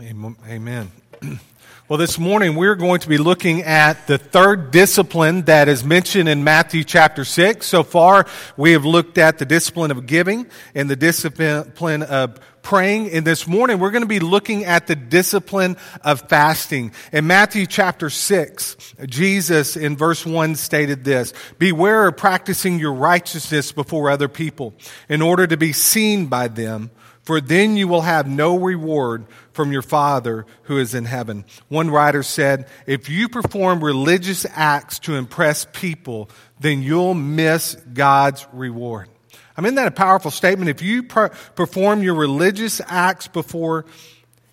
Amen. Well, this morning we're going to be looking at the third discipline that is mentioned in Matthew chapter 6. So far, we have looked at the discipline of giving and the discipline of praying. And this morning we're going to be looking at the discipline of fasting. In Matthew chapter 6, Jesus in verse 1 stated this Beware of practicing your righteousness before other people in order to be seen by them for then you will have no reward from your Father who is in heaven. One writer said, If you perform religious acts to impress people, then you'll miss God's reward. I mean, that a powerful statement. If you per- perform your religious acts before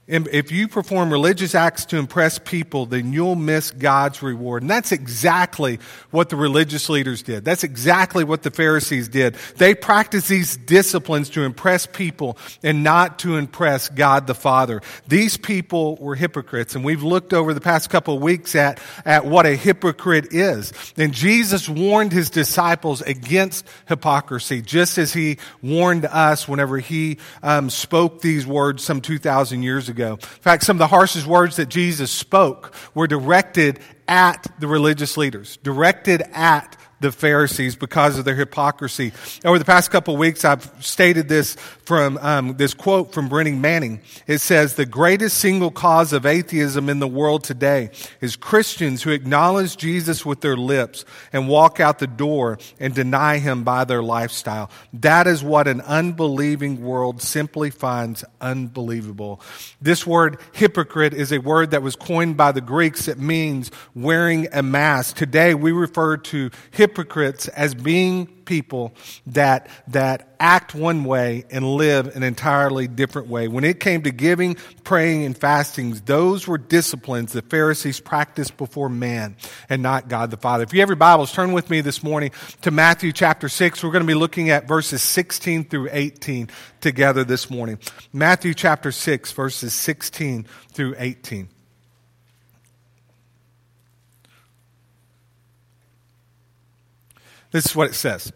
if you perform religious acts to impress people, then you'll miss God's reward. And that's exactly what the religious leaders did. That's exactly what the Pharisees did. They practiced these disciplines to impress people and not to impress God the Father. These people were hypocrites, and we've looked over the past couple of weeks at, at what a hypocrite is. And Jesus warned his disciples against hypocrisy, just as he warned us whenever he um, spoke these words some 2,000 years ago ago. In fact, some of the harshest words that Jesus spoke were directed at the religious leaders, directed at the Pharisees because of their hypocrisy. Over the past couple of weeks, I've stated this from um, this quote from Brennan Manning. It says, The greatest single cause of atheism in the world today is Christians who acknowledge Jesus with their lips and walk out the door and deny him by their lifestyle. That is what an unbelieving world simply finds unbelievable. This word hypocrite is a word that was coined by the Greeks. It means wearing a mask. Today, we refer to hypocrites as being people that, that act one way and live an entirely different way. When it came to giving, praying, and fastings, those were disciplines the Pharisees practiced before man and not God the Father. If you have your Bibles, turn with me this morning to Matthew chapter 6. We're going to be looking at verses 16 through 18 together this morning. Matthew chapter 6, verses 16 through 18. This is what it says.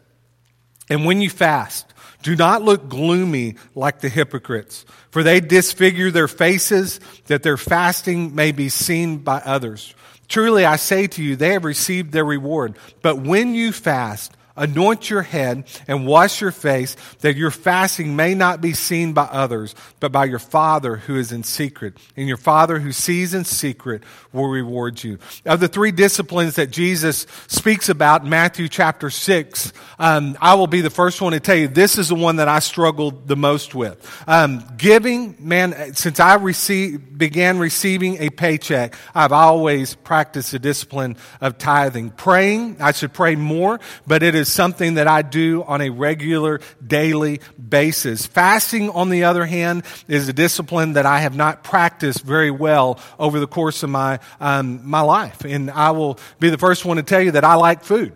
And when you fast, do not look gloomy like the hypocrites, for they disfigure their faces that their fasting may be seen by others. Truly I say to you, they have received their reward. But when you fast, Anoint your head and wash your face that your fasting may not be seen by others, but by your Father who is in secret. And your Father who sees in secret will reward you. Of the three disciplines that Jesus speaks about in Matthew chapter 6, um, I will be the first one to tell you this is the one that I struggled the most with. Um, giving, man, since I received, began receiving a paycheck, I've always practiced the discipline of tithing. Praying, I should pray more, but it is is something that I do on a regular daily basis. Fasting, on the other hand, is a discipline that I have not practiced very well over the course of my, um, my life. And I will be the first one to tell you that I like food.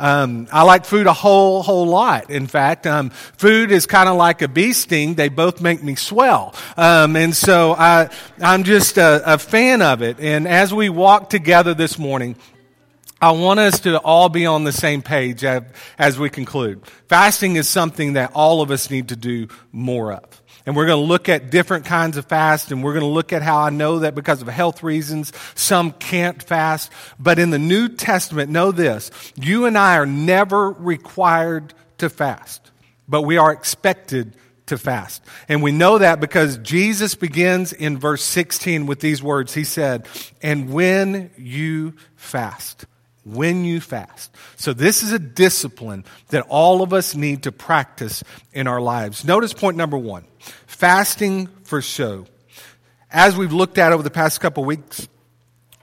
Um, I like food a whole, whole lot. In fact, um, food is kind of like a bee sting. They both make me swell. Um, and so I, I'm just a, a fan of it. And as we walk together this morning, I want us to all be on the same page as we conclude. Fasting is something that all of us need to do more of. And we're going to look at different kinds of fast, and we're going to look at how I know that because of health reasons, some can't fast. But in the New Testament, know this you and I are never required to fast, but we are expected to fast. And we know that because Jesus begins in verse 16 with these words. He said, And when you fast, when you fast. So, this is a discipline that all of us need to practice in our lives. Notice point number one fasting for show. As we've looked at over the past couple weeks,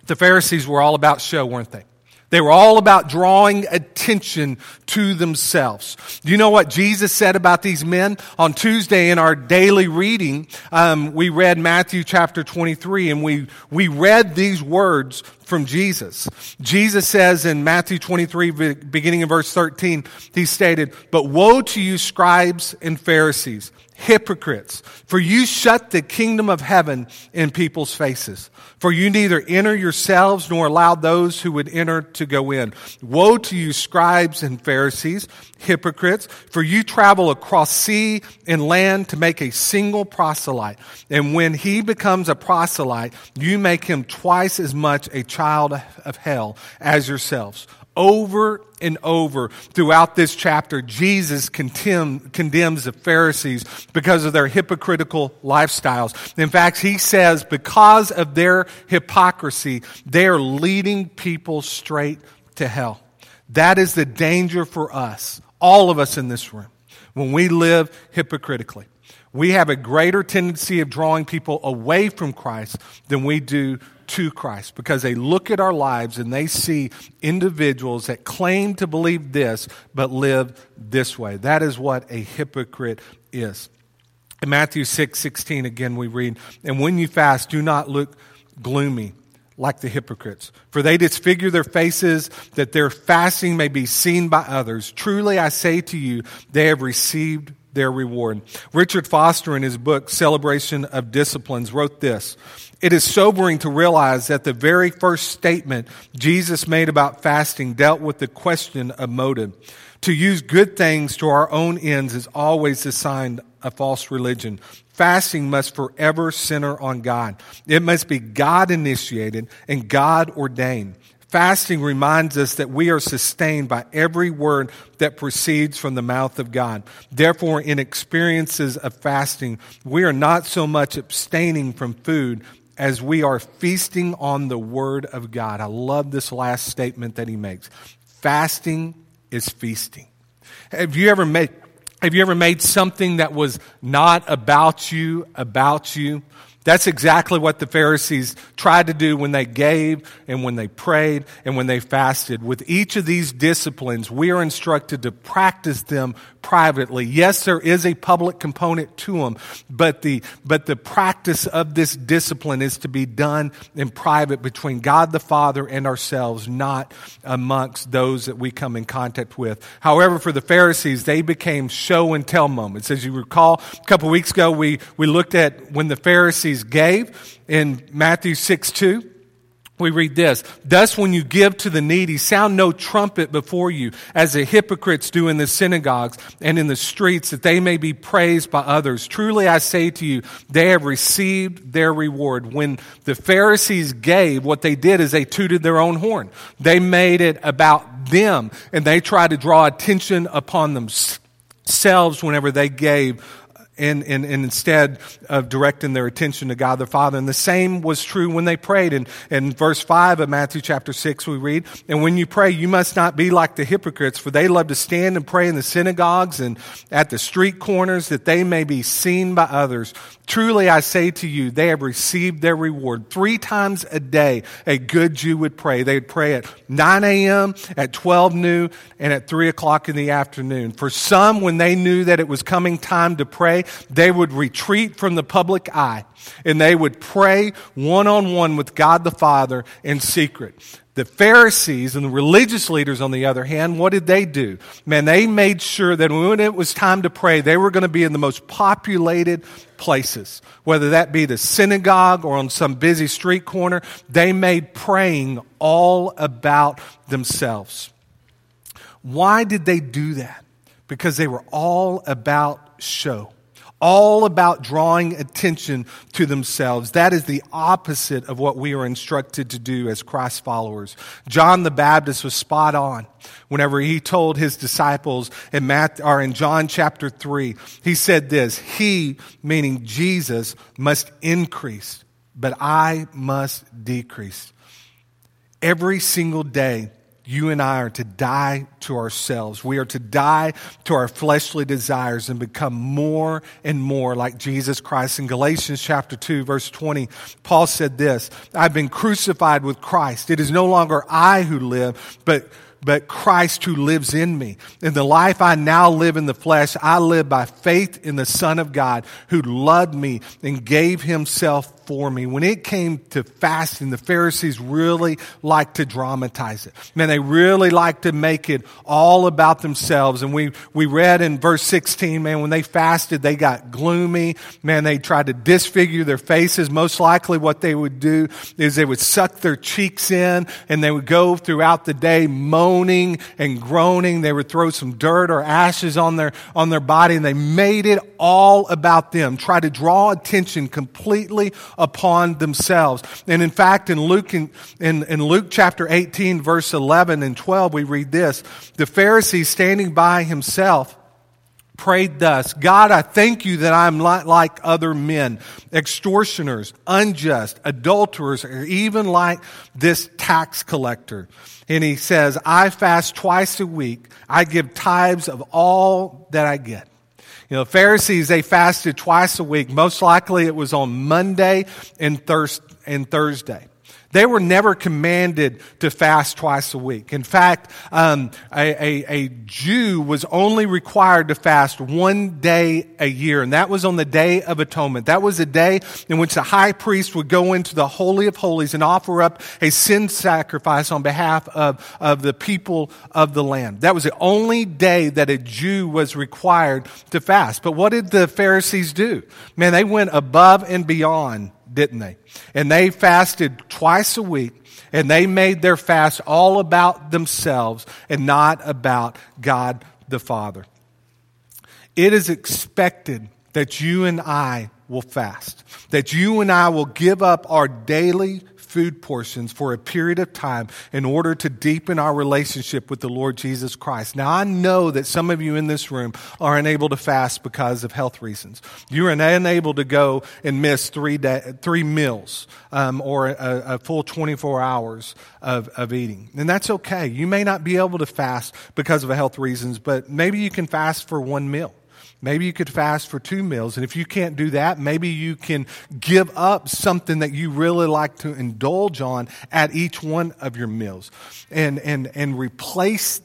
the Pharisees were all about show, weren't they? They were all about drawing attention to themselves. Do you know what Jesus said about these men? On Tuesday in our daily reading, um, we read Matthew chapter 23 and we, we read these words from Jesus. Jesus says in Matthew 23, beginning in verse 13, he stated, But woe to you, scribes and Pharisees hypocrites, for you shut the kingdom of heaven in people's faces. For you neither enter yourselves nor allow those who would enter to go in. Woe to you, scribes and Pharisees, hypocrites, for you travel across sea and land to make a single proselyte. And when he becomes a proselyte, you make him twice as much a child of hell as yourselves. Over and over throughout this chapter, Jesus condemn, condemns the Pharisees because of their hypocritical lifestyles. In fact, he says because of their hypocrisy, they are leading people straight to hell. That is the danger for us, all of us in this room, when we live hypocritically. We have a greater tendency of drawing people away from Christ than we do to Christ because they look at our lives and they see individuals that claim to believe this but live this way. That is what a hypocrite is. In Matthew 6 16, again, we read, And when you fast, do not look gloomy like the hypocrites, for they disfigure their faces that their fasting may be seen by others. Truly, I say to you, they have received their reward. Richard Foster, in his book, Celebration of Disciplines, wrote this it is sobering to realize that the very first statement Jesus made about fasting dealt with the question of motive. To use good things to our own ends is always a sign of false religion. Fasting must forever center on God. It must be God initiated and God ordained. Fasting reminds us that we are sustained by every word that proceeds from the mouth of God. Therefore, in experiences of fasting, we are not so much abstaining from food as we are feasting on the Word of God. I love this last statement that he makes. Fasting is feasting. Have you ever made, have you ever made something that was not about you, about you? That's exactly what the Pharisees tried to do when they gave and when they prayed and when they fasted. With each of these disciplines, we are instructed to practice them privately. Yes, there is a public component to them, but the, but the practice of this discipline is to be done in private between God the Father and ourselves, not amongst those that we come in contact with. However, for the Pharisees, they became show and tell moments. As you recall, a couple weeks ago, we, we looked at when the Pharisees gave in Matthew 6 2 we read this. Thus when you give to the needy sound no trumpet before you as the hypocrites do in the synagogues and in the streets that they may be praised by others. Truly i say to you they have received their reward. When the pharisees gave what they did is they tooted their own horn. They made it about them and they tried to draw attention upon themselves whenever they gave and, and, and, instead of directing their attention to God the Father. And the same was true when they prayed. And in verse 5 of Matthew chapter 6, we read, And when you pray, you must not be like the hypocrites, for they love to stand and pray in the synagogues and at the street corners that they may be seen by others. Truly I say to you, they have received their reward. Three times a day, a good Jew would pray. They would pray at 9 a.m., at 12 noon, and at 3 o'clock in the afternoon. For some, when they knew that it was coming time to pray, they would retreat from the public eye and they would pray one on one with God the Father in secret. The Pharisees and the religious leaders, on the other hand, what did they do? Man, they made sure that when it was time to pray, they were going to be in the most populated places, whether that be the synagogue or on some busy street corner. They made praying all about themselves. Why did they do that? Because they were all about show all about drawing attention to themselves. That is the opposite of what we are instructed to do as Christ followers. John the Baptist was spot on whenever he told his disciples in Matthew, or in John chapter 3. He said this, he, meaning Jesus, must increase, but I must decrease. Every single day, you and I are to die to ourselves. We are to die to our fleshly desires and become more and more like Jesus Christ. In Galatians chapter 2, verse 20, Paul said this I've been crucified with Christ. It is no longer I who live, but but Christ who lives in me. In the life I now live in the flesh, I live by faith in the Son of God who loved me and gave himself for me. When it came to fasting, the Pharisees really liked to dramatize it. Man, they really liked to make it all about themselves. And we, we read in verse 16, man, when they fasted, they got gloomy. Man, they tried to disfigure their faces. Most likely what they would do is they would suck their cheeks in and they would go throughout the day moaning and groaning. They would throw some dirt or ashes on their, on their body and they made it all about them. Try to draw attention completely upon themselves. And in fact, in Luke, in, in, in Luke chapter 18, verse 11 and 12, we read this. The Pharisee standing by himself prayed thus God, I thank you that I'm not like other men, extortioners, unjust, adulterers, or even like this tax collector. And he says, I fast twice a week. I give tithes of all that I get. You know, Pharisees, they fasted twice a week. Most likely it was on Monday and, Thurs- and Thursday. They were never commanded to fast twice a week. In fact, um, a, a, a, Jew was only required to fast one day a year, and that was on the Day of Atonement. That was a day in which the high priest would go into the Holy of Holies and offer up a sin sacrifice on behalf of, of the people of the land. That was the only day that a Jew was required to fast. But what did the Pharisees do? Man, they went above and beyond didn't they? And they fasted twice a week and they made their fast all about themselves and not about God the Father. It is expected that you and I will fast, that you and I will give up our daily food portions for a period of time in order to deepen our relationship with the Lord Jesus Christ. Now, I know that some of you in this room are unable to fast because of health reasons. You are unable to go and miss three, day, three meals um, or a, a, full 24 hours of, of eating. And that's okay. You may not be able to fast because of health reasons, but maybe you can fast for one meal. Maybe you could fast for two meals. And if you can't do that, maybe you can give up something that you really like to indulge on at each one of your meals and, and, and replace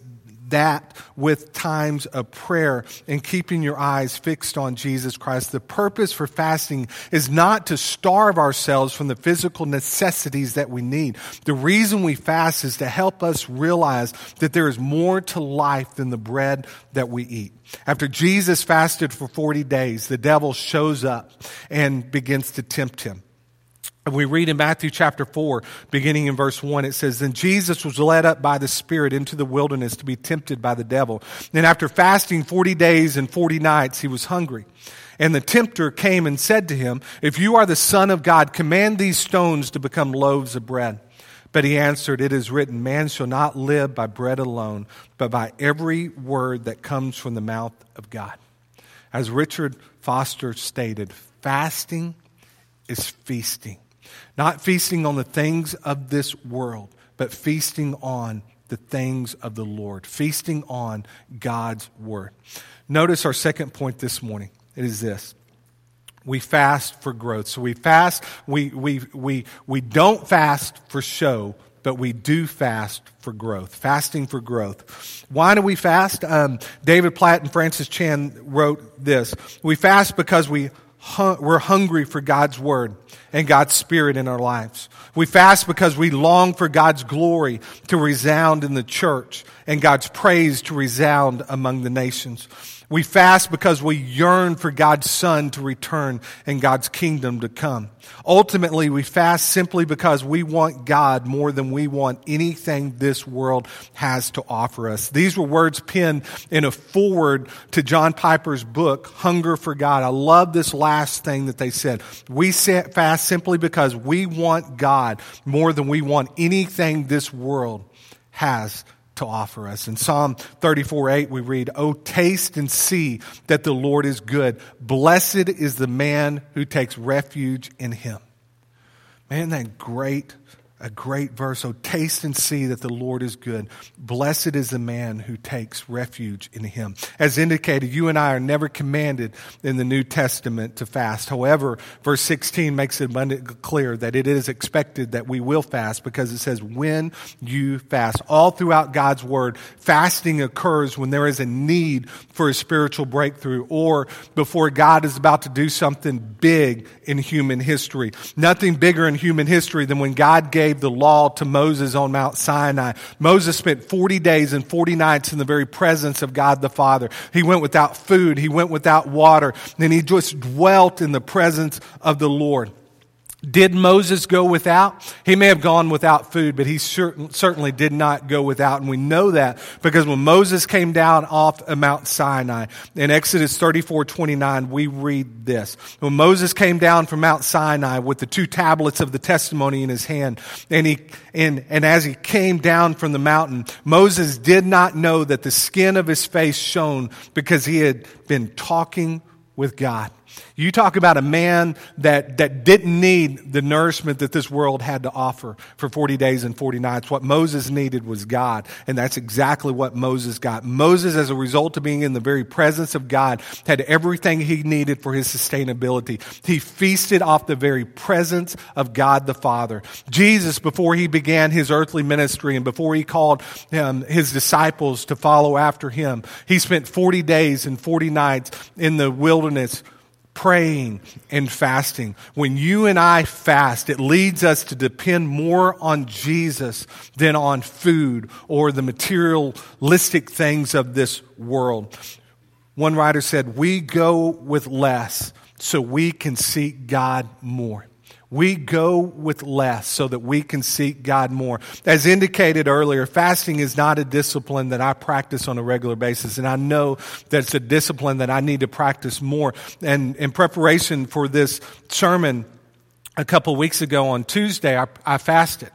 that with times of prayer and keeping your eyes fixed on Jesus Christ. The purpose for fasting is not to starve ourselves from the physical necessities that we need. The reason we fast is to help us realize that there is more to life than the bread that we eat. After Jesus fasted for 40 days, the devil shows up and begins to tempt him. We read in Matthew chapter 4, beginning in verse 1, it says, Then Jesus was led up by the Spirit into the wilderness to be tempted by the devil. And after fasting 40 days and 40 nights, he was hungry. And the tempter came and said to him, If you are the Son of God, command these stones to become loaves of bread. But he answered, It is written, Man shall not live by bread alone, but by every word that comes from the mouth of God. As Richard Foster stated, fasting is feasting. Not feasting on the things of this world, but feasting on the things of the Lord, feasting on God's word. Notice our second point this morning. It is this. We fast for growth. So we fast, we, we, we, we don't fast for show, but we do fast for growth. Fasting for growth. Why do we fast? Um, David Platt and Francis Chan wrote this. We fast because we we're hungry for God's word and God's spirit in our lives. We fast because we long for God's glory to resound in the church and God's praise to resound among the nations. We fast because we yearn for God's Son to return and God's kingdom to come. Ultimately, we fast simply because we want God more than we want anything this world has to offer us. These were words penned in a foreword to John Piper's book, Hunger for God. I love this last thing that they said. We fast simply because we want God more than we want anything this world has to offer us. In Psalm 34 8, we read, Oh, taste and see that the Lord is good. Blessed is the man who takes refuge in him. Man, that great a great verse. Oh, taste and see that the Lord is good. Blessed is the man who takes refuge in him. As indicated, you and I are never commanded in the New Testament to fast. However, verse 16 makes it abundantly clear that it is expected that we will fast because it says, when you fast. All throughout God's word, fasting occurs when there is a need for a spiritual breakthrough or before God is about to do something big in human history. Nothing bigger in human history than when God gave gave the law to Moses on Mount Sinai. Moses spent 40 days and 40 nights in the very presence of God the Father. He went without food. He went without water. And he just dwelt in the presence of the Lord. Did Moses go without? He may have gone without food, but he certainly did not go without. And we know that because when Moses came down off of Mount Sinai, in Exodus 34, 29, we read this. When Moses came down from Mount Sinai with the two tablets of the testimony in his hand, and he, and, and as he came down from the mountain, Moses did not know that the skin of his face shone because he had been talking with God. You talk about a man that, that didn't need the nourishment that this world had to offer for 40 days and 40 nights. What Moses needed was God. And that's exactly what Moses got. Moses, as a result of being in the very presence of God, had everything he needed for his sustainability. He feasted off the very presence of God the Father. Jesus, before he began his earthly ministry and before he called um, his disciples to follow after him, he spent 40 days and 40 nights in the wilderness praying and fasting. When you and I fast, it leads us to depend more on Jesus than on food or the materialistic things of this world. One writer said, We go with less so we can seek God more. We go with less so that we can seek God more. As indicated earlier, fasting is not a discipline that I practice on a regular basis, and I know that it's a discipline that I need to practice more. And in preparation for this sermon a couple weeks ago on Tuesday, I, I fasted.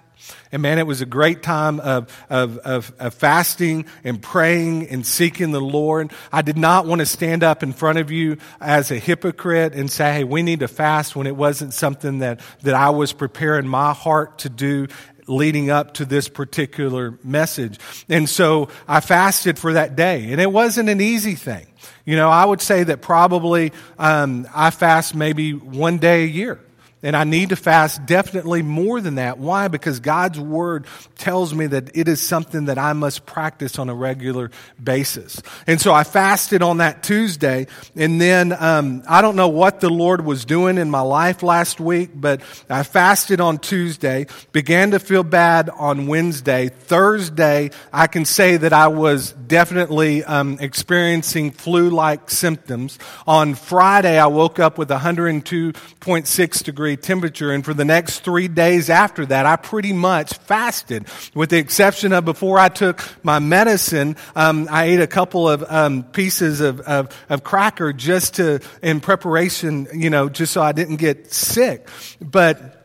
And man, it was a great time of, of, of, of, fasting and praying and seeking the Lord. I did not want to stand up in front of you as a hypocrite and say, hey, we need to fast when it wasn't something that, that I was preparing my heart to do leading up to this particular message. And so I fasted for that day. And it wasn't an easy thing. You know, I would say that probably um, I fast maybe one day a year. And I need to fast definitely more than that. Why? Because God's word tells me that it is something that I must practice on a regular basis. And so I fasted on that Tuesday. And then um, I don't know what the Lord was doing in my life last week, but I fasted on Tuesday, began to feel bad on Wednesday. Thursday, I can say that I was definitely um, experiencing flu like symptoms. On Friday, I woke up with 102.6 degrees temperature. And for the next three days after that, I pretty much fasted, with the exception of before I took my medicine, um, I ate a couple of um, pieces of, of, of cracker just to, in preparation, you know, just so I didn't get sick. But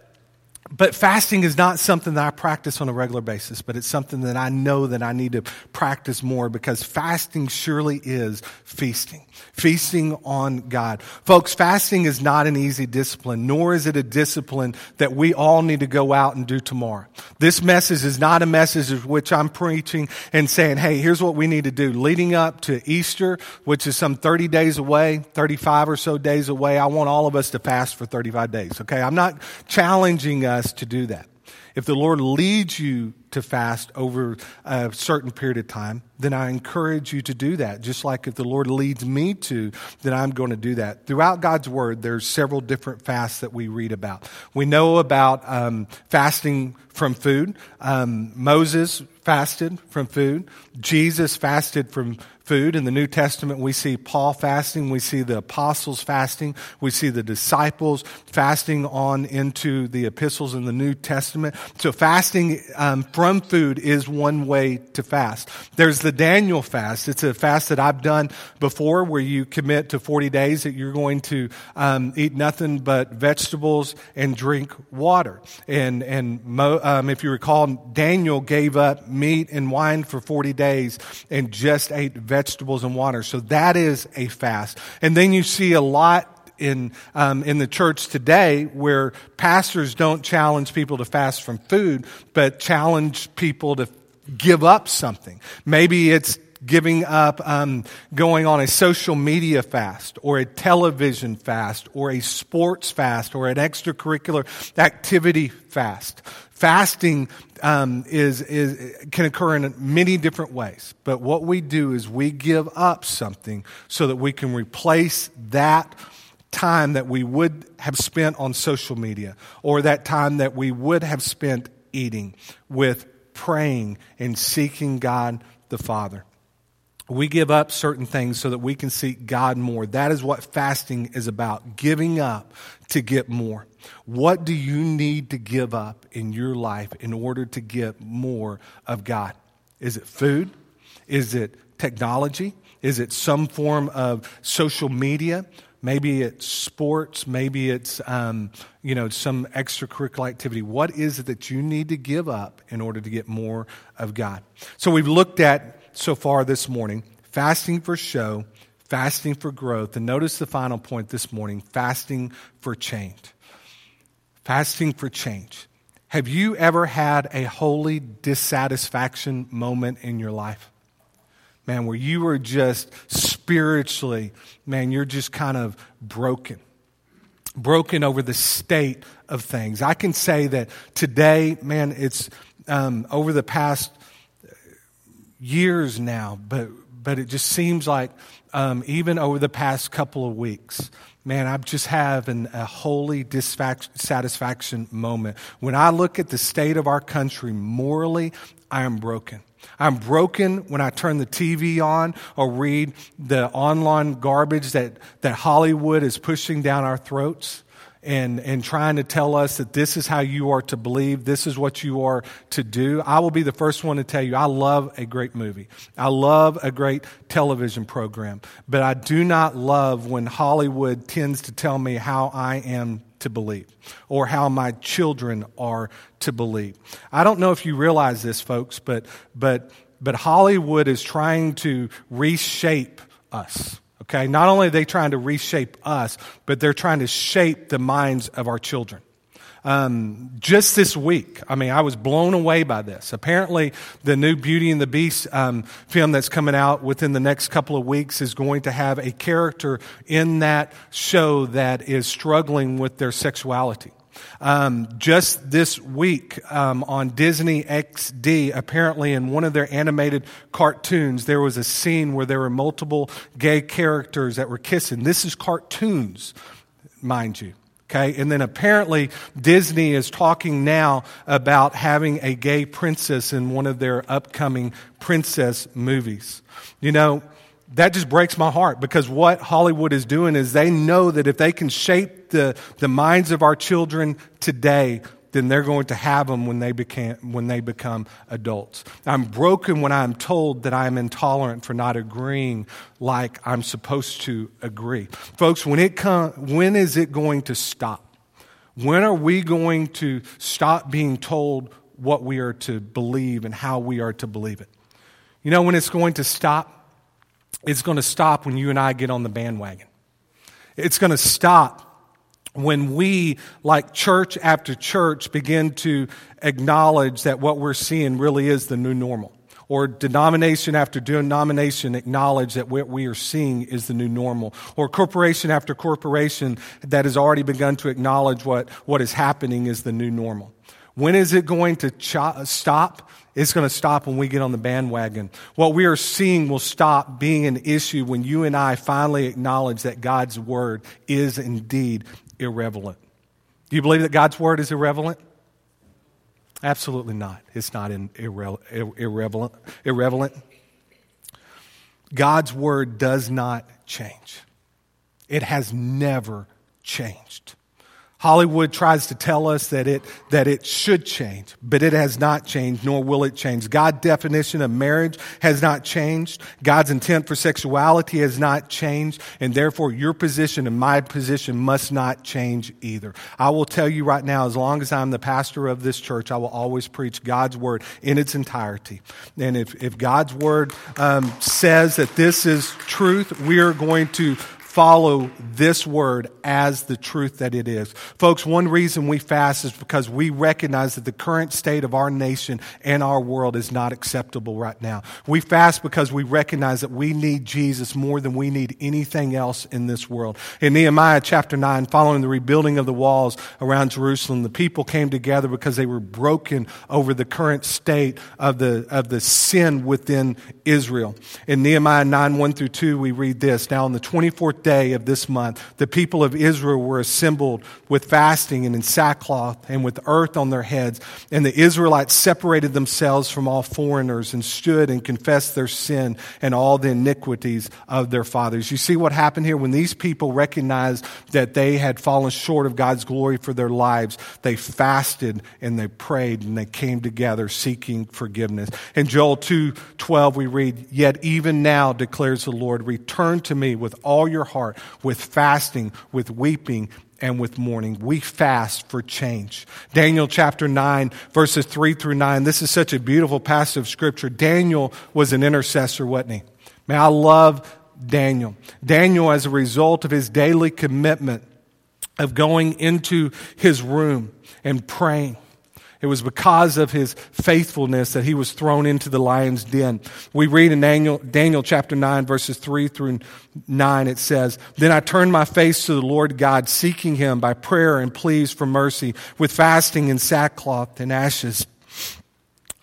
but fasting is not something that I practice on a regular basis, but it's something that I know that I need to practice more because fasting surely is feasting. Feasting on God. Folks, fasting is not an easy discipline, nor is it a discipline that we all need to go out and do tomorrow. This message is not a message of which I'm preaching and saying, hey, here's what we need to do. Leading up to Easter, which is some 30 days away, 35 or so days away, I want all of us to fast for 35 days, okay? I'm not challenging us to do that. If the Lord leads you to fast over a certain period of time, then I encourage you to do that. Just like if the Lord leads me to, then I'm going to do that. Throughout God's Word, there's several different fasts that we read about. We know about um, fasting from food. Um, Moses fasted from food. Jesus fasted from food. In the New Testament, we see Paul fasting, we see the apostles fasting, we see the disciples fasting on into the epistles in the New Testament. So fasting um, from food is one way to fast. There's the Daniel fast. It's a fast that I've done before where you commit to 40 days that you're going to um, eat nothing but vegetables and drink water. And, and mo, um, if you recall, Daniel gave up meat and wine for 40 days and just ate vegetables and water. So that is a fast. And then you see a lot in, um, in the church today where pastors don't challenge people to fast from food, but challenge people to give up something. Maybe it's giving up um, going on a social media fast or a television fast or a sports fast or an extracurricular activity fast. Fasting um, is, is, can occur in many different ways, but what we do is we give up something so that we can replace that time that we would have spent on social media or that time that we would have spent eating with praying and seeking God the Father. We give up certain things so that we can seek God more. That is what fasting is about giving up to get more. What do you need to give up in your life in order to get more of God? Is it food? Is it technology? Is it some form of social media? Maybe it's sports. Maybe it's, um, you know, some extracurricular activity. What is it that you need to give up in order to get more of God? So we've looked at so far this morning fasting for show, fasting for growth. And notice the final point this morning fasting for change. Fasting for change. Have you ever had a holy dissatisfaction moment in your life? man, where you were just spiritually, man, you're just kind of broken. Broken over the state of things. I can say that today, man, it's um, over the past years now, but but it just seems like um, even over the past couple of weeks, man, I'm just having a holy dissatisfaction moment. When I look at the state of our country morally, I am broken. I'm broken when I turn the TV on or read the online garbage that, that Hollywood is pushing down our throats and, and trying to tell us that this is how you are to believe, this is what you are to do. I will be the first one to tell you I love a great movie. I love a great television program. But I do not love when Hollywood tends to tell me how I am to believe or how my children are to believe. I don't know if you realize this, folks, but, but, but Hollywood is trying to reshape us. Okay? Not only are they trying to reshape us, but they're trying to shape the minds of our children. Um, just this week, I mean, I was blown away by this. Apparently, the new Beauty and the Beast um, film that's coming out within the next couple of weeks is going to have a character in that show that is struggling with their sexuality. Um, just this week um, on Disney XD, apparently in one of their animated cartoons, there was a scene where there were multiple gay characters that were kissing. This is cartoons, mind you. Okay, and then apparently Disney is talking now about having a gay princess in one of their upcoming princess movies. You know, that just breaks my heart because what Hollywood is doing is they know that if they can shape the, the minds of our children today, then they're going to have them when they, became, when they become adults. I'm broken when I'm told that I'm intolerant for not agreeing like I'm supposed to agree. Folks, when, it come, when is it going to stop? When are we going to stop being told what we are to believe and how we are to believe it? You know when it's going to stop? It's going to stop when you and I get on the bandwagon. It's going to stop when we, like church after church, begin to acknowledge that what we're seeing really is the new normal. Or denomination after denomination acknowledge that what we are seeing is the new normal. Or corporation after corporation that has already begun to acknowledge what, what is happening is the new normal. When is it going to stop? It's going to stop when we get on the bandwagon. What we are seeing will stop being an issue when you and I finally acknowledge that God's word is indeed irrelevant. Do you believe that God's word is irrelevant? Absolutely not. It's not in irre- irrelevant. irrelevant. God's word does not change. It has never changed. Hollywood tries to tell us that it, that it should change, but it has not changed, nor will it change. God's definition of marriage has not changed. God's intent for sexuality has not changed, and therefore your position and my position must not change either. I will tell you right now, as long as I'm the pastor of this church, I will always preach God's word in its entirety. And if, if God's word um, says that this is truth, we are going to follow this word as the truth that it is. Folks, one reason we fast is because we recognize that the current state of our nation and our world is not acceptable right now. We fast because we recognize that we need Jesus more than we need anything else in this world. In Nehemiah chapter 9, following the rebuilding of the walls around Jerusalem, the people came together because they were broken over the current state of the, of the sin within Israel. In Nehemiah 9, 1 through 2, we read this. Now, on the 24th day of this month, the people of Israel were assembled with fasting and in sackcloth and with earth on their heads. And the Israelites separated themselves from all foreigners and stood and confessed their sin and all the iniquities of their fathers. You see what happened here? When these people recognized that they had fallen short of God's glory for their lives, they fasted and they prayed and they came together seeking forgiveness. In Joel 2 12, we read, Yet even now, declares the Lord, return to me with all your heart, with fasting, with weeping, and with mourning. We fast for change. Daniel chapter 9, verses 3 through 9. This is such a beautiful passage of scripture. Daniel was an intercessor, wasn't he? Man, I love Daniel. Daniel, as a result of his daily commitment of going into his room and praying, it was because of his faithfulness that he was thrown into the lion's den. We read in Daniel, Daniel chapter 9, verses 3 through 9, it says, Then I turned my face to the Lord God, seeking him by prayer and pleas for mercy, with fasting and sackcloth and ashes.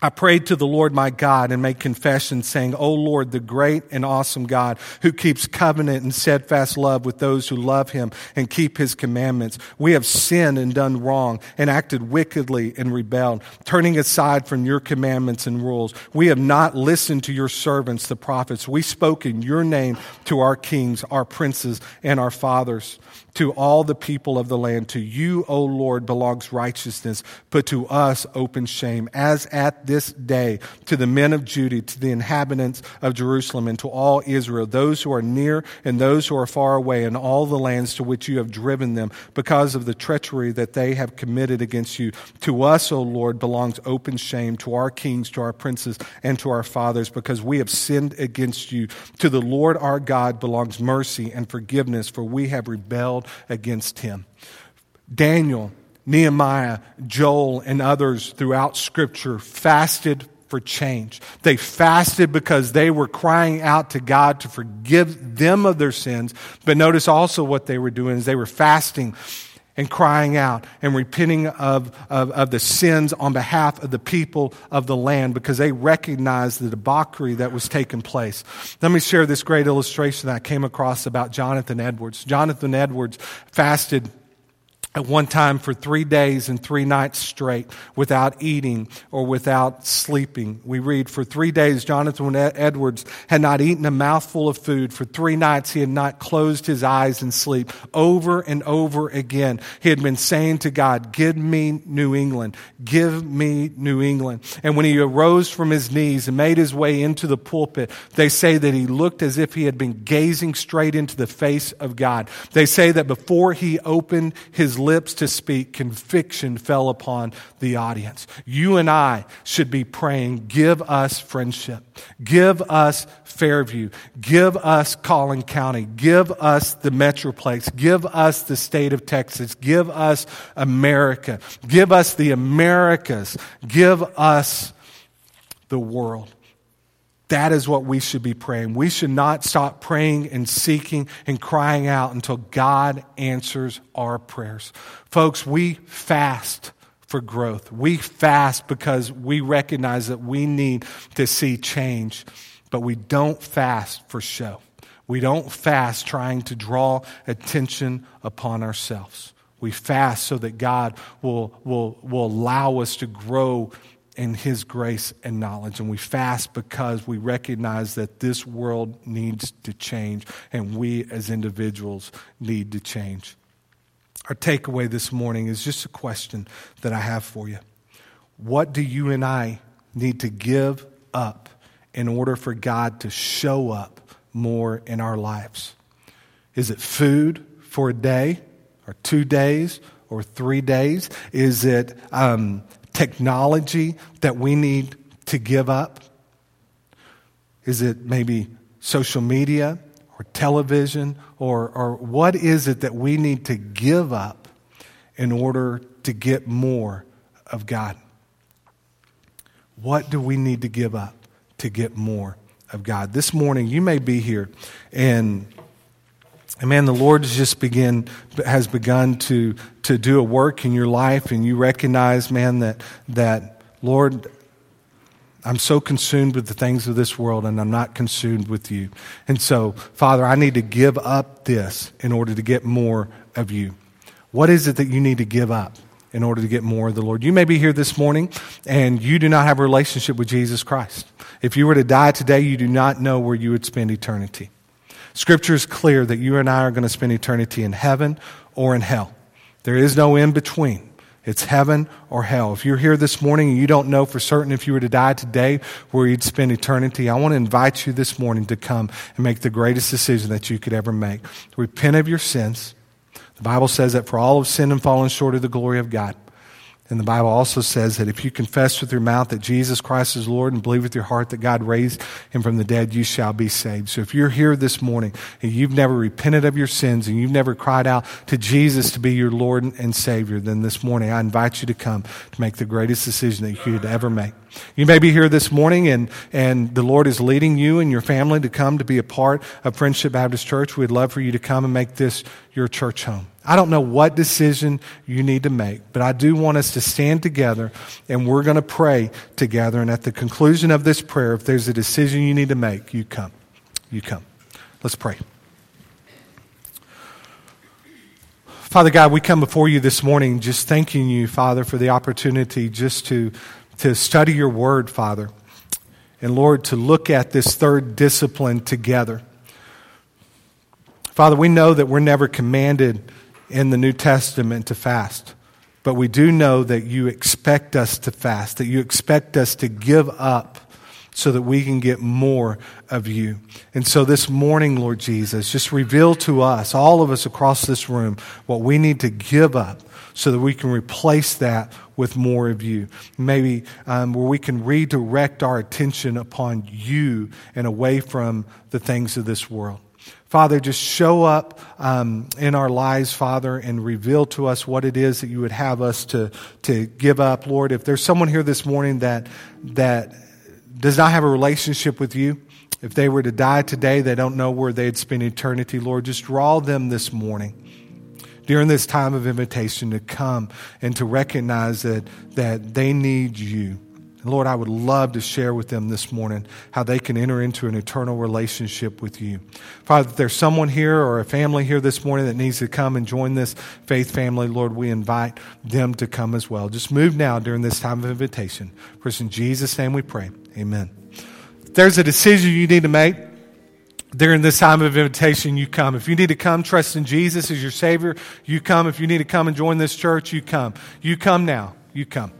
I prayed to the Lord my God and made confession saying, O Lord, the great and awesome God who keeps covenant and steadfast love with those who love him and keep his commandments. We have sinned and done wrong and acted wickedly and rebelled, turning aside from your commandments and rules. We have not listened to your servants, the prophets. We spoke in your name to our kings, our princes, and our fathers to all the people of the land. To you, O Lord, belongs righteousness, but to us open shame, as at this day to the men of Judah, to the inhabitants of Jerusalem, and to all Israel, those who are near and those who are far away, and all the lands to which you have driven them, because of the treachery that they have committed against you. To us, O Lord, belongs open shame, to our kings, to our princes, and to our fathers, because we have sinned against you. To the Lord our God belongs mercy and forgiveness, for we have rebelled rebelled against him. Daniel, Nehemiah, Joel, and others throughout Scripture fasted for change. They fasted because they were crying out to God to forgive them of their sins. But notice also what they were doing is they were fasting and crying out and repenting of, of, of, the sins on behalf of the people of the land because they recognized the debauchery that was taking place. Let me share this great illustration that I came across about Jonathan Edwards. Jonathan Edwards fasted at one time for three days and three nights straight without eating or without sleeping. We read, For three days, Jonathan Edwards had not eaten a mouthful of food. For three nights, he had not closed his eyes in sleep. Over and over again, he had been saying to God, Give me New England. Give me New England. And when he arose from his knees and made his way into the pulpit, they say that he looked as if he had been gazing straight into the face of God. They say that before he opened his lips to speak, conviction fell upon the audience. You and I should be praying, give us friendship, give us Fairview, give us Collin County, give us the Metroplex, give us the state of Texas, give us America, give us the Americas, give us the world. That is what we should be praying. We should not stop praying and seeking and crying out until God answers our prayers. Folks, we fast for growth. We fast because we recognize that we need to see change, but we don't fast for show. We don't fast trying to draw attention upon ourselves. We fast so that God will, will, will allow us to grow in His grace and knowledge. And we fast because we recognize that this world needs to change and we as individuals need to change. Our takeaway this morning is just a question that I have for you. What do you and I need to give up in order for God to show up more in our lives? Is it food for a day or two days or three days? Is it um, technology that we need to give up? Is it maybe social media or television or, or what is it that we need to give up in order to get more of God? What do we need to give up to get more of God? This morning, you may be here and and man, the Lord has just begin has begun to to do a work in your life, and you recognize, man, that that Lord, I'm so consumed with the things of this world, and I'm not consumed with you. And so, Father, I need to give up this in order to get more of you. What is it that you need to give up? in order to get more of the Lord. You may be here this morning and you do not have a relationship with Jesus Christ. If you were to die today, you do not know where you would spend eternity. Scripture is clear that you and I are going to spend eternity in heaven or in hell. There is no in between. It's heaven or hell. If you're here this morning and you don't know for certain if you were to die today where you'd spend eternity, I want to invite you this morning to come and make the greatest decision that you could ever make. Repent of your sins the Bible says that for all have sinned and fallen short of the glory of God. And the Bible also says that if you confess with your mouth that Jesus Christ is Lord and believe with your heart that God raised him from the dead, you shall be saved. So if you're here this morning and you've never repented of your sins and you've never cried out to Jesus to be your Lord and Savior, then this morning I invite you to come to make the greatest decision that you could ever make. You may be here this morning and, and the Lord is leading you and your family to come to be a part of Friendship Baptist Church. We'd love for you to come and make this your church home. I don't know what decision you need to make, but I do want us to stand together and we're going to pray together. And at the conclusion of this prayer, if there's a decision you need to make, you come. You come. Let's pray. Father God, we come before you this morning just thanking you, Father, for the opportunity just to, to study your word, Father. And Lord, to look at this third discipline together. Father, we know that we're never commanded in the New Testament to fast. But we do know that you expect us to fast, that you expect us to give up so that we can get more of you. And so this morning, Lord Jesus, just reveal to us, all of us across this room, what we need to give up so that we can replace that with more of you. Maybe um, where we can redirect our attention upon you and away from the things of this world. Father, just show up um, in our lives, Father, and reveal to us what it is that you would have us to, to give up, Lord. If there's someone here this morning that, that does not have a relationship with you, if they were to die today, they don't know where they'd spend eternity, Lord, just draw them this morning during this time of invitation to come and to recognize that, that they need you. Lord, I would love to share with them this morning how they can enter into an eternal relationship with you. Father, if there's someone here or a family here this morning that needs to come and join this faith family, Lord, we invite them to come as well. Just move now during this time of invitation. For in Jesus' name we pray. Amen. If there's a decision you need to make, during this time of invitation, you come. If you need to come trust in Jesus as your Savior, you come. If you need to come and join this church, you come. You come now. You come.